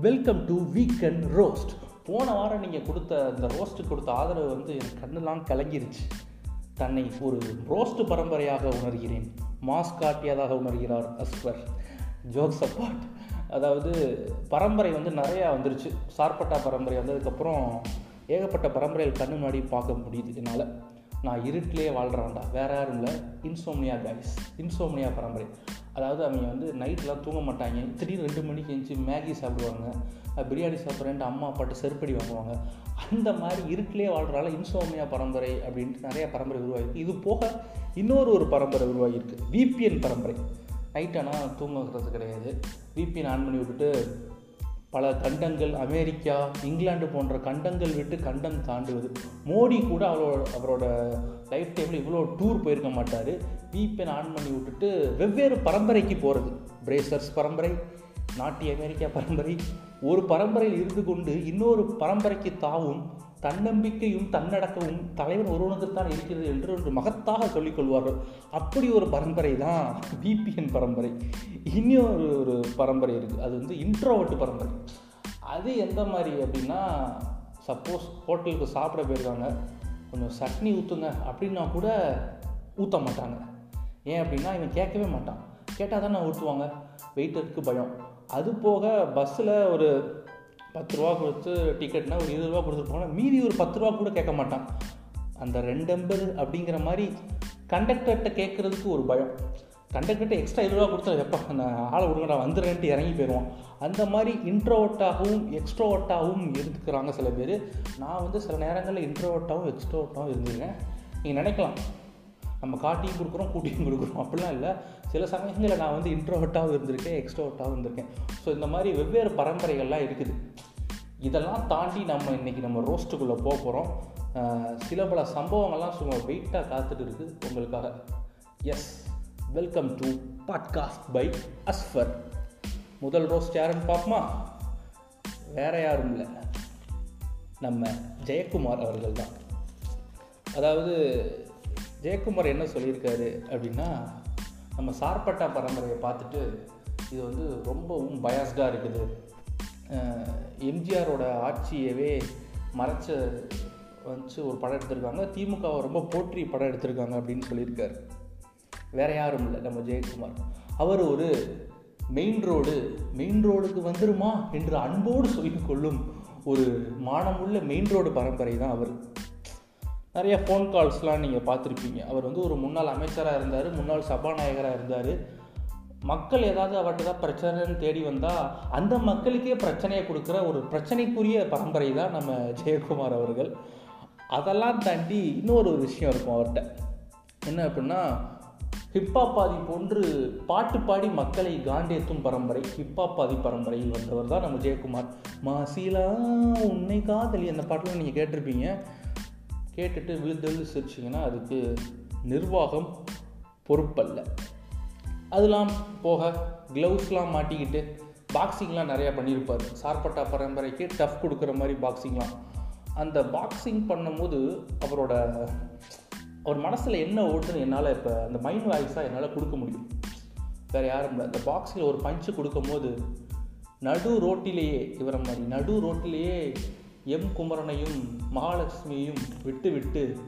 Welcome to weekend roast போன வாரம் நீங்கள் கொடுத்த அந்த ரோஸ்ட்டு கொடுத்த ஆதரவு வந்து என் கண்ணெல்லாம் கலங்கிருச்சு. தன்னை ஒரு ரோஸ்ட் பரம்பரையாக உணர்கிறேன். மாஸ் காட்டியதாக உணர்கிறார் அஸ்வர். ஜோக்ஸ் அப்பாட் அதாவது பரம்பரை வந்து நிறையா வந்துருச்சு. சார்பட்டா பரம்பரை வந்ததுக்கப்புறம் ஏகப்பட்ட பரம்பரைகள் கண்ணு முன்னாடி பார்க்க முடியுது என்னால். நான் இருட்டிலே வாழ்கிறான்டா வேற யாரும் இல்லை. இன்சோம்னியா கைஸ் இன்சோம்னியா பரம்பரை. அதாவது அவங்க வந்து நைட்லாம் தூங்க மாட்டாங்க. திடீர்னு ரெண்டு மணிக்கு எழுந்துச்சி மேகி சாப்பிடுவாங்க. பிரியாணி சாப்பிட்றேன்ட்டு அம்மா அப்பாட்ட செருப்படி வாங்குவாங்க. அந்த மாதிரி இருட்டிலே வாழ்கிறால இன்சோமியா பரம்பரை அப்படின்ட்டு நிறைய பரம்பரை உருவாகிருக்கு இது போக இன்னொரு ஒரு பரம்பரை உருவாகியிருக்கு. விபிஎன் பரம்பரை. நைட் ஆனால் தூங்குறது கிடையாது. விபிஎன் ஆன் பண்ணி விட்டுட்டு பல கண்டங்கள் அமெரிக்கா இங்கிலாந்து போன்ற கண்டங்கள் விட்டு கண்டம் தாண்டுவது. மோடி கூட அவரோட அவரோட லைஃப் டைமில் இவ்வளோ டூர் போயிருக்க மாட்டார். வீப்பென் ஆன் பண்ணி விட்டுட்டு வெவ்வேறு பரம்பரைக்கு போகிறது பிரேசர்ஸ் பரம்பரை நாட்டி அமெரிக்கா பரம்பரை. ஒரு பரம்பரையில் இருந்து கொண்டு இன்னொரு பரம்பரைக்கு தாவும் தன்னம்பிக்கையும் தன்னடக்கமும் தலைவன் ஒருவனுக்குத்தான் இருக்கிறது என்று ஒரு மகத்தாக சொல்லிக்கொள்வார்கள் அப்படி ஒரு பரம்பரை தான் விபிஎன் பரம்பரை. இன்னொரு ஒரு பரம்பரை இருக்குது அது வந்து இன்ட்ரோவர்ட் பரம்பரை. அது எந்த மாதிரி அப்படின்னா சப்போஸ் ஹோட்டலுக்கு சாப்பிட போயிருக்காங்க. கொஞ்சம் சட்னி ஊற்றுங்க அப்படின்னா கூட ஊற்ற மாட்டாங்க. ஏன் அப்படின்னா இவன் கேட்கவே மாட்டான். கேட்டால் தானே ஊற்றுவாங்க வெயிட்டருக்கு பயம். அது போக பஸ்ஸில் ஒரு பத்து ரூபா கொடுத்து டிக்கெட்னா ஒரு இருபது ரூபா கொடுத்துருப்பாங்க மீதி ஒரு பத்து ரூபா கூட கேட்க மாட்டான். அந்த ரெண்டு ஐம்பது அப்படிங்கிற மாதிரி கண்டக்டர்கிட்ட கேட்குறதுக்கு ஒரு பயம். கண்டக்டர்கிட்ட எக்ஸ்ட்ரா இருபது ரூபா கொடுத்தா எப்போ நான் ஆளை விடுங்கடா வந்துடுறேன்ட்டு இறங்கி போயிடுவான். அந்த மாதிரி இன்ட்ரோவர்ட்டாகவும் எக்ஸ்ட்ரோவர்ட்டாகவும் இருந்துக்கிறாங்க சில பேர். நான் வந்து சில நேரங்களில் இன்ட்ரோவர்ட்டாகவும் எக்ஸ்ட்ரோவர்ட்டாகவும் இருந்திருக்கேன். நீங்கள் நினைக்கலாம். நம்ம காட்டியும் கொடுக்குறோம் கூட்டியும் கொடுக்குறோம். அப்படிலாம் இல்லை. சில சமயங்களில் நான் வந்து இன்ட்ரோவர்ட்டாகவும் இருந்திருக்கேன் எக்ஸ்ட்ரோவர்ட்டாகவும் இருந்திருக்கேன். ஸோ இந்த மாதிரி வெவ்வேறு பரம்பரைகள்லாம் இருக்குது. இதெல்லாம் தாண்டி நம்ம இன்றைக்கி நம்ம ரோஸ்ட்டுக்குள்ளே போக போகிறோம் சில பல சம்பவங்கள்லாம் சும்மா வெயிட்டாக காத்துட்டு இருக்குது உங்களுக்காக. Yes welcome to podcast by Asfar முதல் ரோஸ்ட் யாருன்னு பார்ப்போமா? வேற யாரும் இல்லை. நம்ம ஜெயக்குமார் அவர்கள் தான் அதாவது ஜெயக்குமார் என்ன சொல்லியிருக்காரு அப்படின்னா நம்ம சார்பட்டா பரம்பரையை பார்த்துட்டு இது வந்து ரொம்பவும் பயாஸ்டாக இருக்குது. எம்ஜிஆரோட ஆட்சியவே மறைச்ச வச்சு ஒரு படம் எடுத்திருக்காங்க. திமுகவை ரொம்ப போற்றி படம் எடுத்திருக்காங்க அப்படின்னு சொல்லியிருக்காரு. வேற யாரும் இல்லை நம்ம ஜெயக்குமார். அவர் ஒரு மெயின் ரோடு மெயின் ரோடுக்கு வந்துருமா என்று அன்போடு சொல்லிக் கொள்ளும் ஒரு மானமுள்ள மெயின் ரோடு பரம்பரை தான் அவர். நிறைய ஃபோன் கால்ஸ்லாம் நீங்கள் பார்த்துருப்பீங்க. அவர் வந்து ஒரு முன்னாள் அமைச்சராக இருந்தார் முன்னாள் சபாநாயகராக இருந்தார். மக்கள் ஏதாவது அவர்கிட்ட தான் பிரச்சனைன்னு தேடி வந்தால் அந்த மக்களுக்கே பிரச்சனையை கொடுக்குற ஒரு பிரச்சனைக்குரிய பரம்பரை தான் நம்ம ஜெயக்குமார் அவர்கள். அதெல்லாம் தாண்டி இன்னொரு ஒரு விஷயம் இருக்கும் அவர்கிட்ட. என்ன அப்படின்னா ஹிப்பாப்பாதி போன்று பாட்டு பாடி மக்களை காண்டேத்தும் பரம்பரை ஹிப்பாப்பாதி பரம்பரையில் வந்தவர் தான் நம்ம ஜெயக்குமார். மாசிலா உன்னை காதலி அந்த பாட்டெலாம் நீங்கள் கேட்டிருப்பீங்க. கேட்டுட்டு விழுந்தெழுந்து சிரிச்சிங்கன்னா அதுக்கு நிர்வாகம் பொறுப்பல்ல. அதெல்லாம் போக க்ளவுஸ்லாம் மாட்டிக்கிட்டு பாக்ஸிங்லாம் நிறையா பண்ணியிருப்பார். சார்பட்டா பரம்பரைக்கு டஃப் கொடுக்குற மாதிரி பாக்ஸிங்லாம் அந்த பாக்ஸிங் பண்ணும்போது அவரோட அவர் மனசில் என்ன ஓட்டுன்னு என்னால் இப்போ அந்த மைண்ட் வாய்ஸாக என்னால் கொடுக்க முடியும். வேறு யாரும் இல்லை. அந்த பாக்ஸில் ஒரு பஞ்சு கொடுக்கும்போது நடு ரோட்டிலேயே இவரை மாதிரி நடு ரோட்டிலேயே எம் குமரனையும் மகாலட்சுமியையும் விட்டு விட்டு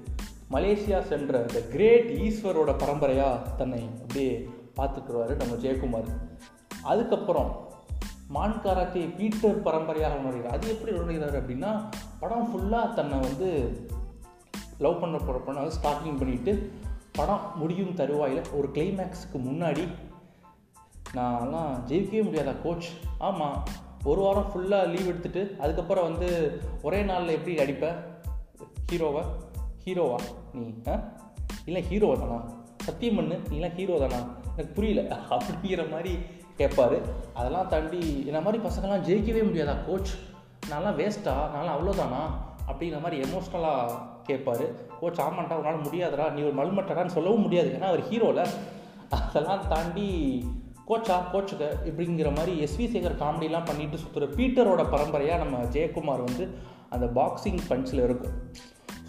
மலேசியா சென்ற த கிரேட் ஈஸ்வரோட பரம்பரையாக தன்னை அப்படியே பார்த்துக்குருவார் நம்ம ஜெயக்குமார். அதுக்கப்புறம் மான்காராத்தே பீட்டர் பரம்பரையாக உணர்கிறார். அது எப்படி உணர்கிறார் அப்படின்னா படம் ஃபுல்லாக தன்னை வந்து லவ் பண்ண போகிற பொண்ணை ஸ்டார்டிங் பண்ணிவிட்டு படம் முடியும் தருவாயில் ஒரு கிளைமேக்ஸுக்கு முன்னாடி நான்லாம் ஜெயிக்கவே முடியாதா கோச் ஆமாம் ஒரு வாரம் ஃபுல்லாக லீவ் எடுத்துட்டு அதுக்கப்புறம் வந்து ஒரே நாளில் எப்படி அடிப்ப? ஹீரோவா ஹீரோவா நீ ஆ? இல்லை ஹீரோ தானா? சத்தியம் பண்ணு நீலாம் ஹீரோ தானா? எனக்கு புரியல. அப்படிங்கிற மாதிரி கேட்பாரு அதெல்லாம் தாண்டி இந்த மாதிரி பசங்கள்லாம் ஜெயிக்கவே முடியாதா கோச் நான்லாம் வேஸ்ட்டா நான்லாம் அவ்வளோதானா அப்படிங்கிற மாதிரி எமோஷ்னலாக கேட்பாரு கோச் ஆமாண்டா உன்னால் முடியாதுடா. நீ ஒரு மல்மட்டடான்னு சொல்லவும் முடியாது. ஏன்னா அவர் ஹீரோவில் அதெல்லாம் தாண்டி கோச்சா கோச்சுக்க இப்படிங்கிற மாதிரி எஸ்வி சேகர் காமெடிலாம் பண்ணிட்டு சுற்றுற பீட்டரோட பரம்பரையாக நம்ம ஜெயக்குமார் வந்து அந்த பாக்ஸிங் பஞ்சில் இருக்கும்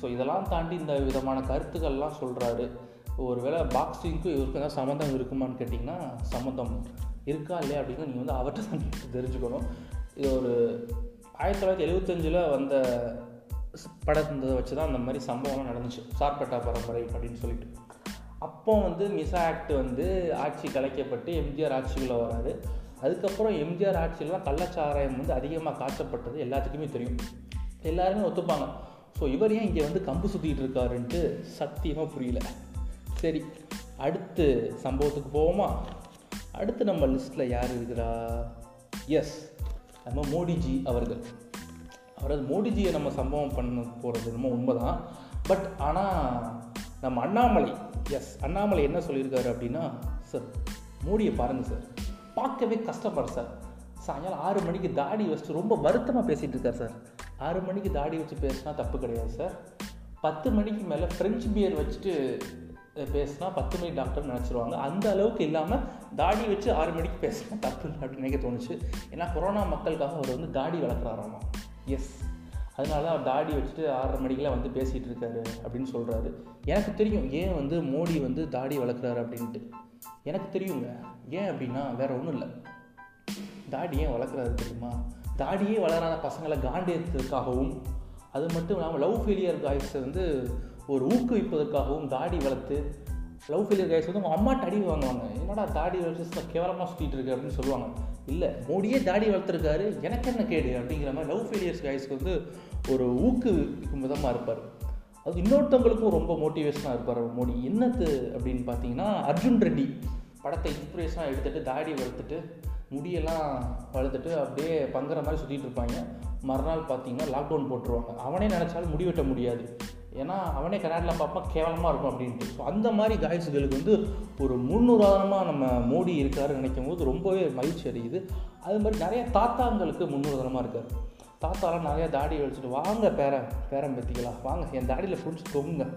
ஸோ இதெல்லாம் தாண்டி இந்த விதமான கருத்துக்கள்லாம் சொல்கிறாரு ஒருவேளை பாக்ஸிங்க்கும் இவருக்கும் ஏதாவது சம்மந்தம் இருக்குமான்னு கேட்டிங்கன்னா சம்மந்தம் இருக்கா இல்லையா அப்படின்னு நீங்கள் வந்து அவர்கிட்ட தான் தெரிஞ்சுக்கணும். இது ஒரு ஆயிரத்தி தொள்ளாயிரத்தி எழுபத்தஞ்சில் வந்த படத்தை வச்சு தான் அந்த மாதிரி சம்பவம்லாம் நடந்துச்சு. சார்பட்டா பரம்பரை அப்படின்னு சொல்லிட்டு. அப்போ வந்து மிசா ஆக்ட் வந்து ஆட்சி கலைக்கப்பட்டு எம்ஜிஆர் ஆட்சிக்குள்ளே வராது அதுக்கப்புறம் எம்ஜிஆர் ஆட்சியில் கள்ளச்சாராயம் வந்து அதிகமாக காட்டப்பட்டது எல்லாத்துக்குமே தெரியும். எல்லாருமே ஒத்துப்பாங்க. ஸோ இவர் ஏன் இங்கே வந்து கம்பு சுற்றிட்டு இருக்காருன்ட்டு சத்தியமாக புரியல. சரி அடுத்து சம்பவத்துக்கு போவோமா? அடுத்து நம்ம லிஸ்ட்டில் யார் இருக்கிறா? எஸ் நம்ம மோடிஜி அவர்கள். அவரது மோடிஜியை நம்ம சம்பவம் பண்ண போகிறது ரொம்ப உண்மைதான். பட் ஆனால் நம்ம அண்ணாமலை எஸ் அண்ணாமலை என்ன சொல்லியிருக்காரு அப்படின்னா சார் மூடியை பாருங்கள் சார் பார்க்கவே கஷ்டப்படுற சார் சாயங்காலம் ஆறு மணிக்கு தாடி வச்சுட்டு ரொம்ப வருத்தமாக பேசிகிட்டு இருக்கார் சார் ஆறு மணிக்கு தாடி வச்சு பேசினா தப்பு கிடையாது சார் பத்து மணிக்கு மேலே ஃப்ரெஞ்ச் பியர் வச்சுட்டு பேசினா பத்து மணி டாக்டர் நினச்சிருவாங்க. அந்த அளவுக்கு இல்லாமல் தாடி வச்சு ஆறு மணிக்கு பேசினா தப்பு அப்படின்னு நினைக்க தோணுச்சு. ஏன்னா கொரோனா மக்களுக்காக அவர் வந்து தாடி வளர்க்குறாராமா? எஸ் அதனால தான் அவர் தாடி வச்சுட்டு ஆறரை மணிக்கெலாம் வந்து பேசிகிட்டு இருக்காரு அப்படின்னு சொல்கிறாரு எனக்கு தெரியும் ஏன் வந்து மோடி வந்து தாடி வளர்க்குறாரு அப்படின்ட்டு? எனக்கு தெரியுங்க. ஏன் அப்படின்னா வேறு ஒன்றும் இல்லை. தாடி ஏன் வளர்க்குறாரு தெரியுமா? தாடியே வளராத பசங்களை காண்டியத்துக்காகவும் அது மட்டும் இல்லாமல் லவ் ஃபெயிலியர் காய்ஸை வந்து ஒரு ஊக்குவிப்பதற்காகவும் தாடி வளர்த்து லவ் ஃபெயிலியர் காய்ஸ் வந்து அவங்க அம்மாட்ட அடி வாங்குவாங்க. என்னடா தாடி வளர்ச்சி கேவலமாக சுற்றிட்டு இருக்கு அப்படின்னு சொல்லுவாங்க. இல்லை மோடியே தாடி வளர்த்துருக்காரு எனக்கு என்ன கேடு அப்படிங்கிற மாதிரி லவ் ஃபெயிலியர்ஸ் கைஸ்க்கு வந்து ஒரு ஊக்குவிக்கும் விதமாக இருப்பார். அது இன்னொருத்தவங்களுக்கும் ரொம்ப மோட்டிவேஷனாக இருப்பார் மோடி. என்னது அப்படின்னு பார்த்தீங்கன்னா அர்ஜுன் ரெட்டி படத்தை இன்ஸ்பிரேஷனாக எடுத்துகிட்டு தாடி வளர்த்துட்டு முடியெல்லாம் வளர்த்துட்டு அப்படியே பங்குற மாதிரி சுற்றிட்டு இருப்பாங்க. மறுநாள் பார்த்தீங்கன்னா லாக்டவுன் போட்டுருவாங்க. அவனே நினச்சாலும் முடி வெட்ட முடியாது. ஏன்னா அவனே கர்நாடகில் பார்ப்பான் கேவலமாக இருக்கும் அப்படின்ட்டு. ஸோ அந்த மாதிரி காய்ஸ்களுக்கு வந்து ஒரு முன்னுதாரணமாக நம்ம மோடி இருக்காருன்னு நினைக்கும் போது ரொம்பவே மகிழ்ச்சி அடையுது. அது மாதிரி நிறைய தாத்தாங்களுக்கு முன்னுதாரணமாக இருக்கார். தாத்தாலாம் நிறையா தாடி வச்சுட்டு வாங்க பேரன் பேரம்பத்திக்கலாம் வாங்க என் தாடியில் பிடிச்சி தொங்குங்க.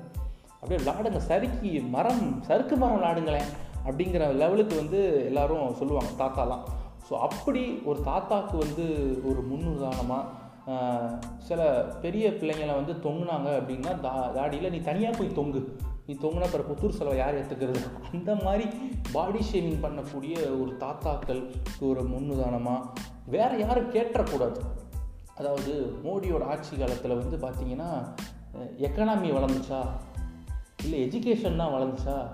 அப்படியே விளாடுங்க. சறுக்கி மரம் சறுக்கு மரம் விளாடுங்களேன் அப்படிங்கிற லெவலுக்கு வந்து எல்லோரும் சொல்லுவாங்க தாத்தாலாம். ஸோ அப்படி ஒரு தாத்தாவுக்கு வந்து ஒரு முன்னுதாரணமாக சில பெரிய பிள்ளைங்களை வந்து தொங்குனாங்க அப்படின்னா தா தாடியில் நீ தனியாக போய் தொங்கு. நீ தொங்குனா பிற புத்தூர் செலவை யார் ஏற்றுக்கிறது அந்த மாதிரி பாடி ஷேவிங் பண்ணக்கூடிய ஒரு தாத்தாக்களுக்கு ஒரு முன்னுதாரணமாக வேறு யாரும் கேட்டக்கூடாது அதாவது மோடியோட ஆட்சி காலத்தில் வந்து பார்த்திங்கன்னா எக்கனாமி வளர்ந்துச்சா? இல்லை எஜுகேஷன் தான் வளர்ந்துச்சா?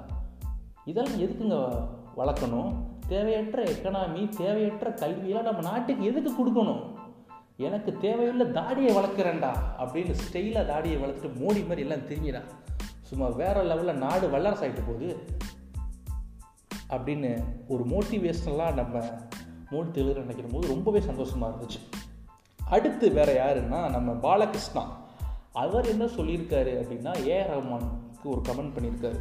இதெல்லாம் எதுக்குங்க வளர்க்கணும்? தேவையற்ற எக்கனாமி தேவையற்ற கல்வியெல்லாம் நம்ம நாட்டுக்கு எதுக்கு கொடுக்கணும்? எனக்கு தேவையுள்ள தாடியை வளர்க்குறேன்டா அப்படின்னு ஸ்டெயிலாக தாடியை வளர்த்துட்டு மோடி மாதிரி எல்லாம் தெரிஞ்சிடா சும்மா வேறு லெவலில் நாடு வல்லரசு ஆகிட்டு போகுது அப்படின்னு ஒரு மோட்டிவேஷனலாக நம்ம மோடி தெளிவு நினைக்கிற போது ரொம்பவே சந்தோஷமாக இருந்துச்சு. அடுத்து வேறு யாருன்னா நம்ம பாலகிருஷ்ணா. அவர் என்ன சொல்லியிருக்காரு அப்படின்னா ஏ ரஹ்மானுக்கு ஒரு கமெண்ட் பண்ணியிருக்காரு.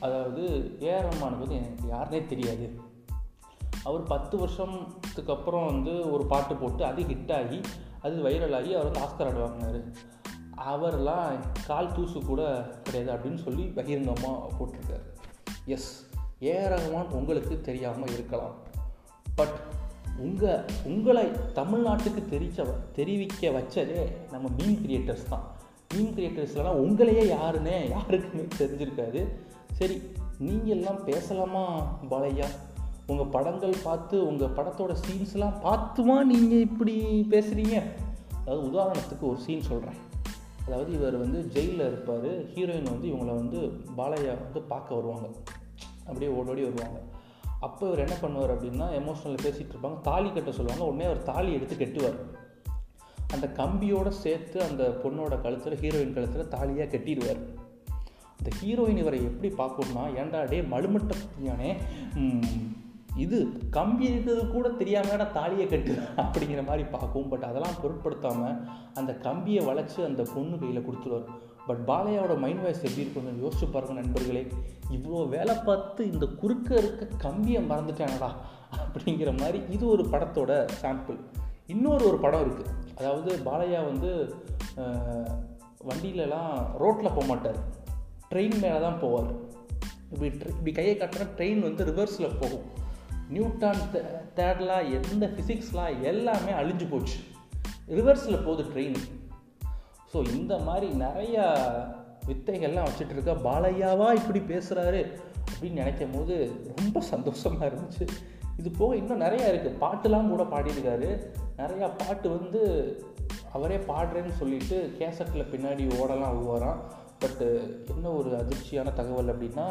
அதாவது ஏ ரஹ்மானுக்கு வந்து எனக்கு யாருனே தெரியாது. அவர் பத்து வருஷத்துக்கு அப்புறம் வந்து ஒரு பாட்டு போட்டு அது ஹிட் ஆகி அது வைரலாகி அவர் வந்து ஆஸ்கர் அவார்டு வாங்கினார். அவர்லாம் கால் தூசு கூட கிடையாது அப்படின்னு சொல்லி பகிரங்கமாக போட்டிருக்காரு. எஸ் ஏ ரஹ்மான் உங்களுக்கு தெரியாமல் இருக்கலாம். பட் உங்கள் உங்களை தமிழ்நாட்டுக்கு தெரிச்ச தெரிவிக்க வச்சதே நம்ம மீன் கிரியேட்டர்ஸ் தான். மீன் கிரியேட்டர்ஸ்லாம் உங்களையே யாருன்னே யாருக்குமே தெரிஞ்சிருக்காது. சரி நீங்கள் எல்லாம் பேசலாமா பாலையா? உங்கள் படங்கள் பார்த்து உங்கள் படத்தோட சீன்ஸ்லாம் பார்த்துமா நீங்கள் இப்படி பேசுகிறீங்க அதாவது உதாரணத்துக்கு ஒரு சீன் சொல்கிறேன் அதாவது இவர் வந்து ஜெயிலில் இருப்பார். ஹீரோயின் வந்து இவங்களை வந்து பாலையா வந்து பார்க்க வருவாங்க. அப்படியே ஓடோடி வருவாங்க. அப்போ இவர் என்ன பண்ணுவார் அப்படின்னா எமோஷனலில் பேசிகிட்டு இருப்பாங்க. தாலி கட்ட சொல்லுவாங்க. உடனே அவர் தாலி எடுத்து கட்டுவார். அந்த கம்பியோடு சேர்த்து அந்த பொண்ணோட கழுத்தில் ஹீரோயின் கழுத்தில் தாலியாக கட்டிடுவார். அந்த ஹீரோயின் இவரை எப்படி பார்க்கணும்னா ஏன்டா டே மழுமட்டே இது கம்பி இருக்கிறது கூட தெரியாமல் தாலியை கட்டு அப்படிங்கிற மாதிரி பார்க்கும். பட் அதெல்லாம் பொருட்படுத்தாமல் அந்த கம்பியை வளைச்சி அந்த பொண்ணு கையில் கொடுத்துருவார் பட் பாலையாவோட மைண்ட் வாய்ஸ் எப்படி இருக்கும் யோசிச்சு பாருங்க நண்பர்களே. இவ்வளோ வேலை பார்த்து இந்த குறுக்க இருக்க கம்பியை மறந்துட்டேனடா அப்படிங்கிற மாதிரி இது ஒரு படத்தோட சாம்பிள் இன்னொரு ஒரு படம் இருக்குது அதாவது பாலையா வந்து வண்டியிலலாம் ரோட்டில் போக மாட்டார் ட்ரெயின் மேலே தான் போவார். இப்படி இப்படி கையை காட்டுற ட்ரெயின் வந்து ரிவர்ஸில் போகும். நியூட்டான் தேர்ட்லாம் எந்த ஃபிசிக்ஸ்லாம் எல்லாமே அழிஞ்சு போச்சு. ரிவர்ஸில் போகுது ட்ரெயின் ஸோ இந்த மாதிரி நிறையா வித்தைகள்லாம் வச்சுட்டு இருக்கா பாலையாவா இப்படி பேசுகிறாரு அப்படின்னு நினைக்கும் போது ரொம்ப சந்தோஷமாக இருந்துச்சு. இது போக இன்னும் நிறையா இருக்குது பாட்டுலாம் கூட பாடியிருக்காரு. நிறையா பாட்டு வந்து அவரே பாடுறேன்னு சொல்லிட்டு கேசட்டில் பின்னாடி ஓடலாம் அழுவாராம் பட்டு என்ன ஒரு அதிர்ச்சியான தகவல் அப்படின்னா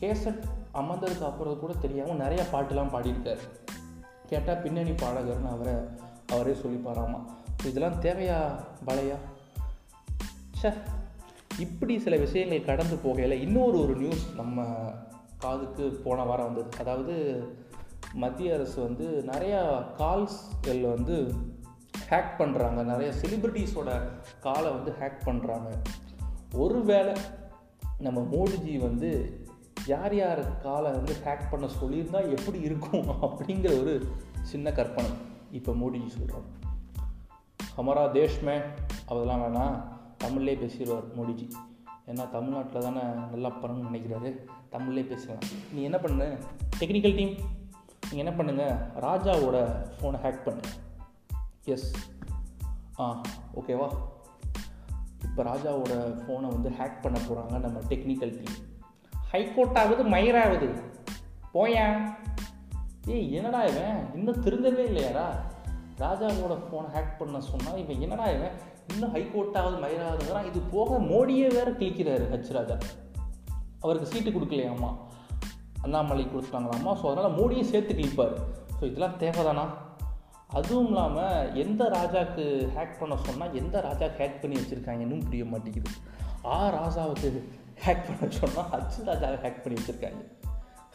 கேசட் அமர்ந்ததுக்கு அப்புறம் கூட தெரியாமல் நிறையா பாட்டுலாம் பாடியிருக்கார். கேட்டால் பின்னணி பாடகர்னு அவரை அவரே சொல்லிப்பாராமா. இதெல்லாம் தேவையா பலையா? சே இப்படி சில விஷயங்கள் கடந்து போகையில் இன்னொரு ஒரு நியூஸ் நம்ம காதுக்கு போன வாரம் வந்தது. அதாவது மத்திய அரசு வந்து நிறையா கால்ஸ்கள் வந்து ஹேக் பண்ணுறாங்க நிறைய செலிப்ரிட்டிஸோட காலை வந்து ஹேக் பண்ணுறாங்க ஒருவேளை நம்ம மோடிஜி வந்து யார் யார் காலை வந்து ஹேக் பண்ண சொல்லியிருந்தால் எப்படி இருக்கும் அப்படிங்கிற ஒரு சின்ன கற்பனை இப்போ மோடிஜி சொல்கிறார் ஹமரா தேஷ்மே அதெல்லாம் வேணாம் தமிழ்லேயே பேசிடுவார் மோடிஜி. ஏன்னா தமிழ்நாட்டில் தானே நல்லா பண்ணணும்னு நினைக்கிறாரு. தமிழ்லேயே பேசலாம். நீ என்ன பண்ணு? டெக்னிக்கல் டீம் நீங்கள் என்ன பண்ணுங்கள் ராஜாவோட ஃபோனை ஹேக் பண்ணு. எஸ் ஆ ஓகேவா இப்போ ராஜாவோட ஃபோனை வந்து ஹேக் பண்ண போகிறாங்க நம்ம டெக்னிக்கல் டீம் ஹைகோர்ட் ஆகுது மயிராகுது போயா? ஏய் என்னடா இவன்? இன்னும் திருந்தவே இல்லையாடா? ராஜாவோட ஃபோனை ஹேக் பண்ண சொன்னால் இவன் என்னடா இவன்? இன்னும் ஹைகோர்ட்டாவது மயிராகுதுங்கிறான் இது போக மோடியே வேறு கிழிக்கிறாரு ஹச் ராஜா. அவருக்கு சீட்டு கொடுக்கலையாம்மா அண்ணாமலை கொடுத்துட்டாங்களாம்மா ஸோ அதனால் மோடியை சேர்த்து கிழிப்பார். ஸோ இதெல்லாம் தேவைதானா? அதுவும் இல்லாமல் எந்த ராஜாவுக்கு ஹேக் பண்ண சொன்னால் எந்த ராஜாவுக்கு ஹேக் பண்ணி வச்சுருக்காங்கன்னு புரிய மாட்டேங்குது. ஆ ராஜாவுக்கு ஹேக் பண்ண சொன்னால் ஹச் ராஜாவை ஹேக் பண்ணி வச்சுருக்காங்க.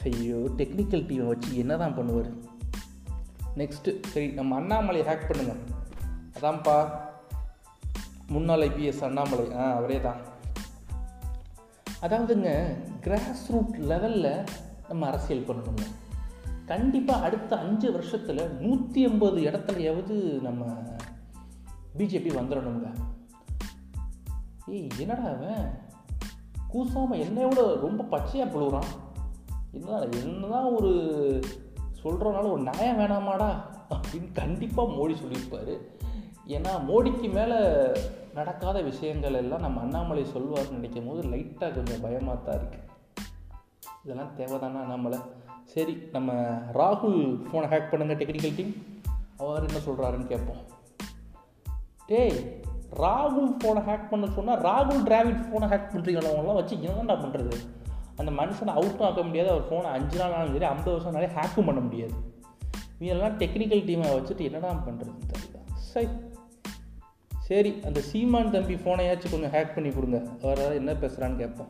ஐயோ டெக்னிக்கல் டீமை வச்சு என்ன தான் பண்ணுவார்? நெக்ஸ்ட்டு சரி நம்ம அண்ணாமலை ஹேக் பண்ணுங்க. அதான்ப்பா முன்னாள் ஐபிஎஸ் அண்ணாமலை. ஆ அவரே தான் அதாவதுங்க கிராஸ் ரூட் லெவலில் நம்ம அரசியல் பண்ணணுங்க. கண்டிப்பாக அடுத்த அஞ்சு வருஷத்தில் நூற்றி ஐம்பது இடத்துலையாவது நம்ம பிஜேபி வந்துடணுங்க ஏய் என்னடா அவன்? கூசாமல் என்னையோட ரொம்ப பச்சையாக புழுகிறான். என்ன என்னதான் ஒரு சொல்கிறனால ஒரு நியாயம் வேணாமாடா அப்படின்னு கண்டிப்பாக மோடி சொல்லியிருப்பார். ஏன்னா மோடிக்கு மேலே நடக்காத விஷயங்கள் எல்லாம் நம்ம அண்ணாமலை சொல்வார்னு நினைக்கும் போது லைட்டாக கொஞ்சம் பயமாக தான் இருக்குது இதெல்லாம் தேவைதானா அண்ணாமலை? சரி நம்ம ராகுல் ஃபோனை ஹேக் பண்ணுங்கள் டெக்னிக்கல் டீம் அவர் என்ன சொல்கிறாருன்னு கேட்போம். டேய் ராகுல் ஃபோனை ஹேக் பண்ண சொன்னால் ராகுல் டிராவிட் ஃபோனை ஹேக் பண்ணுறீங்களவங்களாம் வச்சு என்னடா பண்ணுறது அந்த மனுஷனை அவுட்டும் ஆக்க முடியாது அவர் ஃபோனை அஞ்சு நாள் ஆனாலும் சரி ஐம்பது வருஷம் நாளே ஹேக்கும் பண்ண முடியாது. இதெல்லாம் டெக்னிக்கல் டீமை வச்சுட்டு என்னடா பண்ணுறதுன்னு தெரியல. சரி சரி அந்த சீமான் தம்பி ஃபோனையாச்சும் கொஞ்சம் ஹேக் பண்ணி கொடுங்க. அவர் என்ன பேசுகிறான்னு கேட்போம்.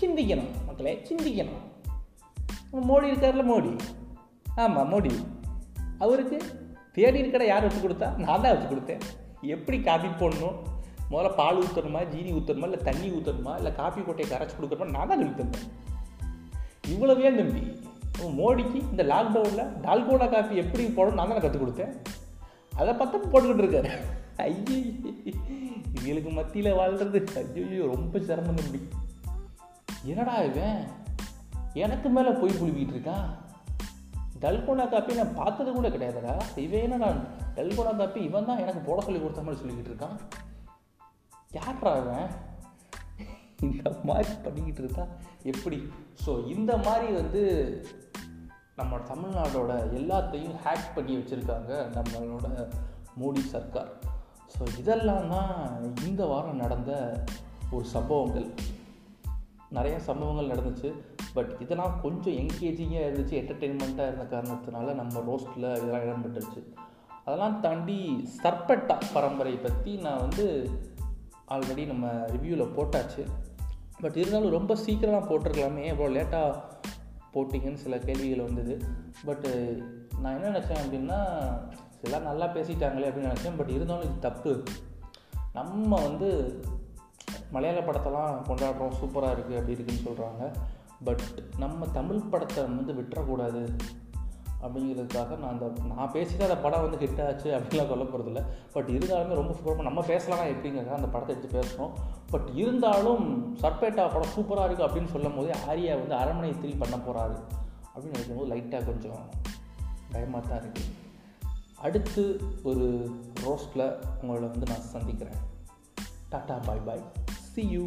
சிந்திக்கணும் மக்களே சிந்திக்கணும். மோடி இருக்கார்ல மோடி? ஆமாம் மோடி. அவருக்கு தேடி இருக்கடை யார் வச்சு கொடுத்தா? நான் தான் வச்சு கொடுத்தேன். எப்படி காஃபி போடணும்? முதல்ல பால் ஊற்றணுமா ஜீனி ஊற்றணுமா இல்லை தண்ணி ஊற்றணுமா இல்லை காஃபி கொட்டையை கரைச்சி கொடுக்கணுமா? நான் தான் நம்பி தந்தேன். இவ்வளவே தம்பி மோடிக்கு இந்த லாக்டவுனில் டால்கோடா காஃபி எப்படி போடணும் நான் தான் கற்றுக் கொடுத்தேன். அதை பார்த்து போட்டுக்கிட்டு இருக்காரு. ஐயோ இவங்களுக்கு மத்தியில் வாழ்கிறது ஐயோ ரொம்ப சிரமம் தம்பி என்னடா இவன்? எனக்கு மேலே போய் புழுவிட்டு இருக்கான் டல்கோனா காப்பி நான் பார்த்தது கூட கிடையாதுடா. இவன் நான் டல்கோனா காப்பி இவன் தான் எனக்கு போட சொல்லி கொடுத்த மாதிரி சொல்லிக்கிட்டு இருக்கான். யார்ரா அவன் இந்த மாதிரி பண்ணிக்கிட்டு இருக்கா எப்படி? ஸோ இந்த மாதிரி வந்து நம்ம தமிழ்நாடோட எல்லாத்தையும் ஹேக் பண்ணி வச்சுருக்காங்க நம்மளோட மோடி சர்க்கார். ஸோ இதெல்லாம் தான் இந்த வாரம் நடந்த ஒரு சம்பவங்கள். நிறைய சம்பவங்கள் நடந்துச்சு. பட் இதெல்லாம் கொஞ்சம் என்கேஜிங்காக இருந்துச்சு என்டர்டெயின்மெண்ட்டாக இருந்த காரணத்தினால நம்ம ரோஸ்ட்டில் இதெல்லாம் இடம்பெற்றுச்சு. அதெல்லாம் தாண்டி சர்பட்டா பரம்பரை பற்றி நான் வந்து ஆல்ரெடி நம்ம ரிவ்யூவில் போட்டாச்சு. பட் இருந்தாலும் ரொம்ப சீக்கிரமாக போட்டிருக்கலாமே. எவ்வளோ லேட்டாக போட்டிங்கன்னு சில கேள்விகள் வந்தது. பட்டு நான் என்ன நினச்சேன் அப்படின்னா சில நல்லா பேசிட்டாங்களே அப்படின்னு நினச்சேன். பட் இருந்தாலும் இது தப்பு. நம்ம வந்து மலையாள படத்தெல்லாம் கொண்டாடுறோம் சூப்பராக இருக்குது அப்படி இருக்குன்னு சொல்கிறாங்க பட் நம்ம தமிழ் படத்தை வந்து விட்டுறக்கூடாது. அப்படிங்கிறதுக்காக நான் அந்த நான் பேசிட்டு அந்த படம் வந்து ஹிட் ஆச்சு அப்படின்லாம் சொல்ல போகிறதில்ல பட் இருந்தாலுமே ரொம்ப சூப்பராக நம்ம பேசலாம் எப்படிங்கிறத அந்த படத்தை எடுத்து பேசுகிறோம் பட் இருந்தாலும் சர்பேட்டா படம் சூப்பராக இருக்குது அப்படின்னு சொல்லும் போதே ஆரியா வந்து அரண்மனை த்ரீ பண்ண போகிறாரு அப்படின்னு நினைக்கும் போது லைட்டாக கொஞ்சம் பயமாக தான் இருக்குது அடுத்து ஒரு ரோஸ்ட்டில் உங்களை வந்து நான் சந்திக்கிறேன். Tata bye bye see you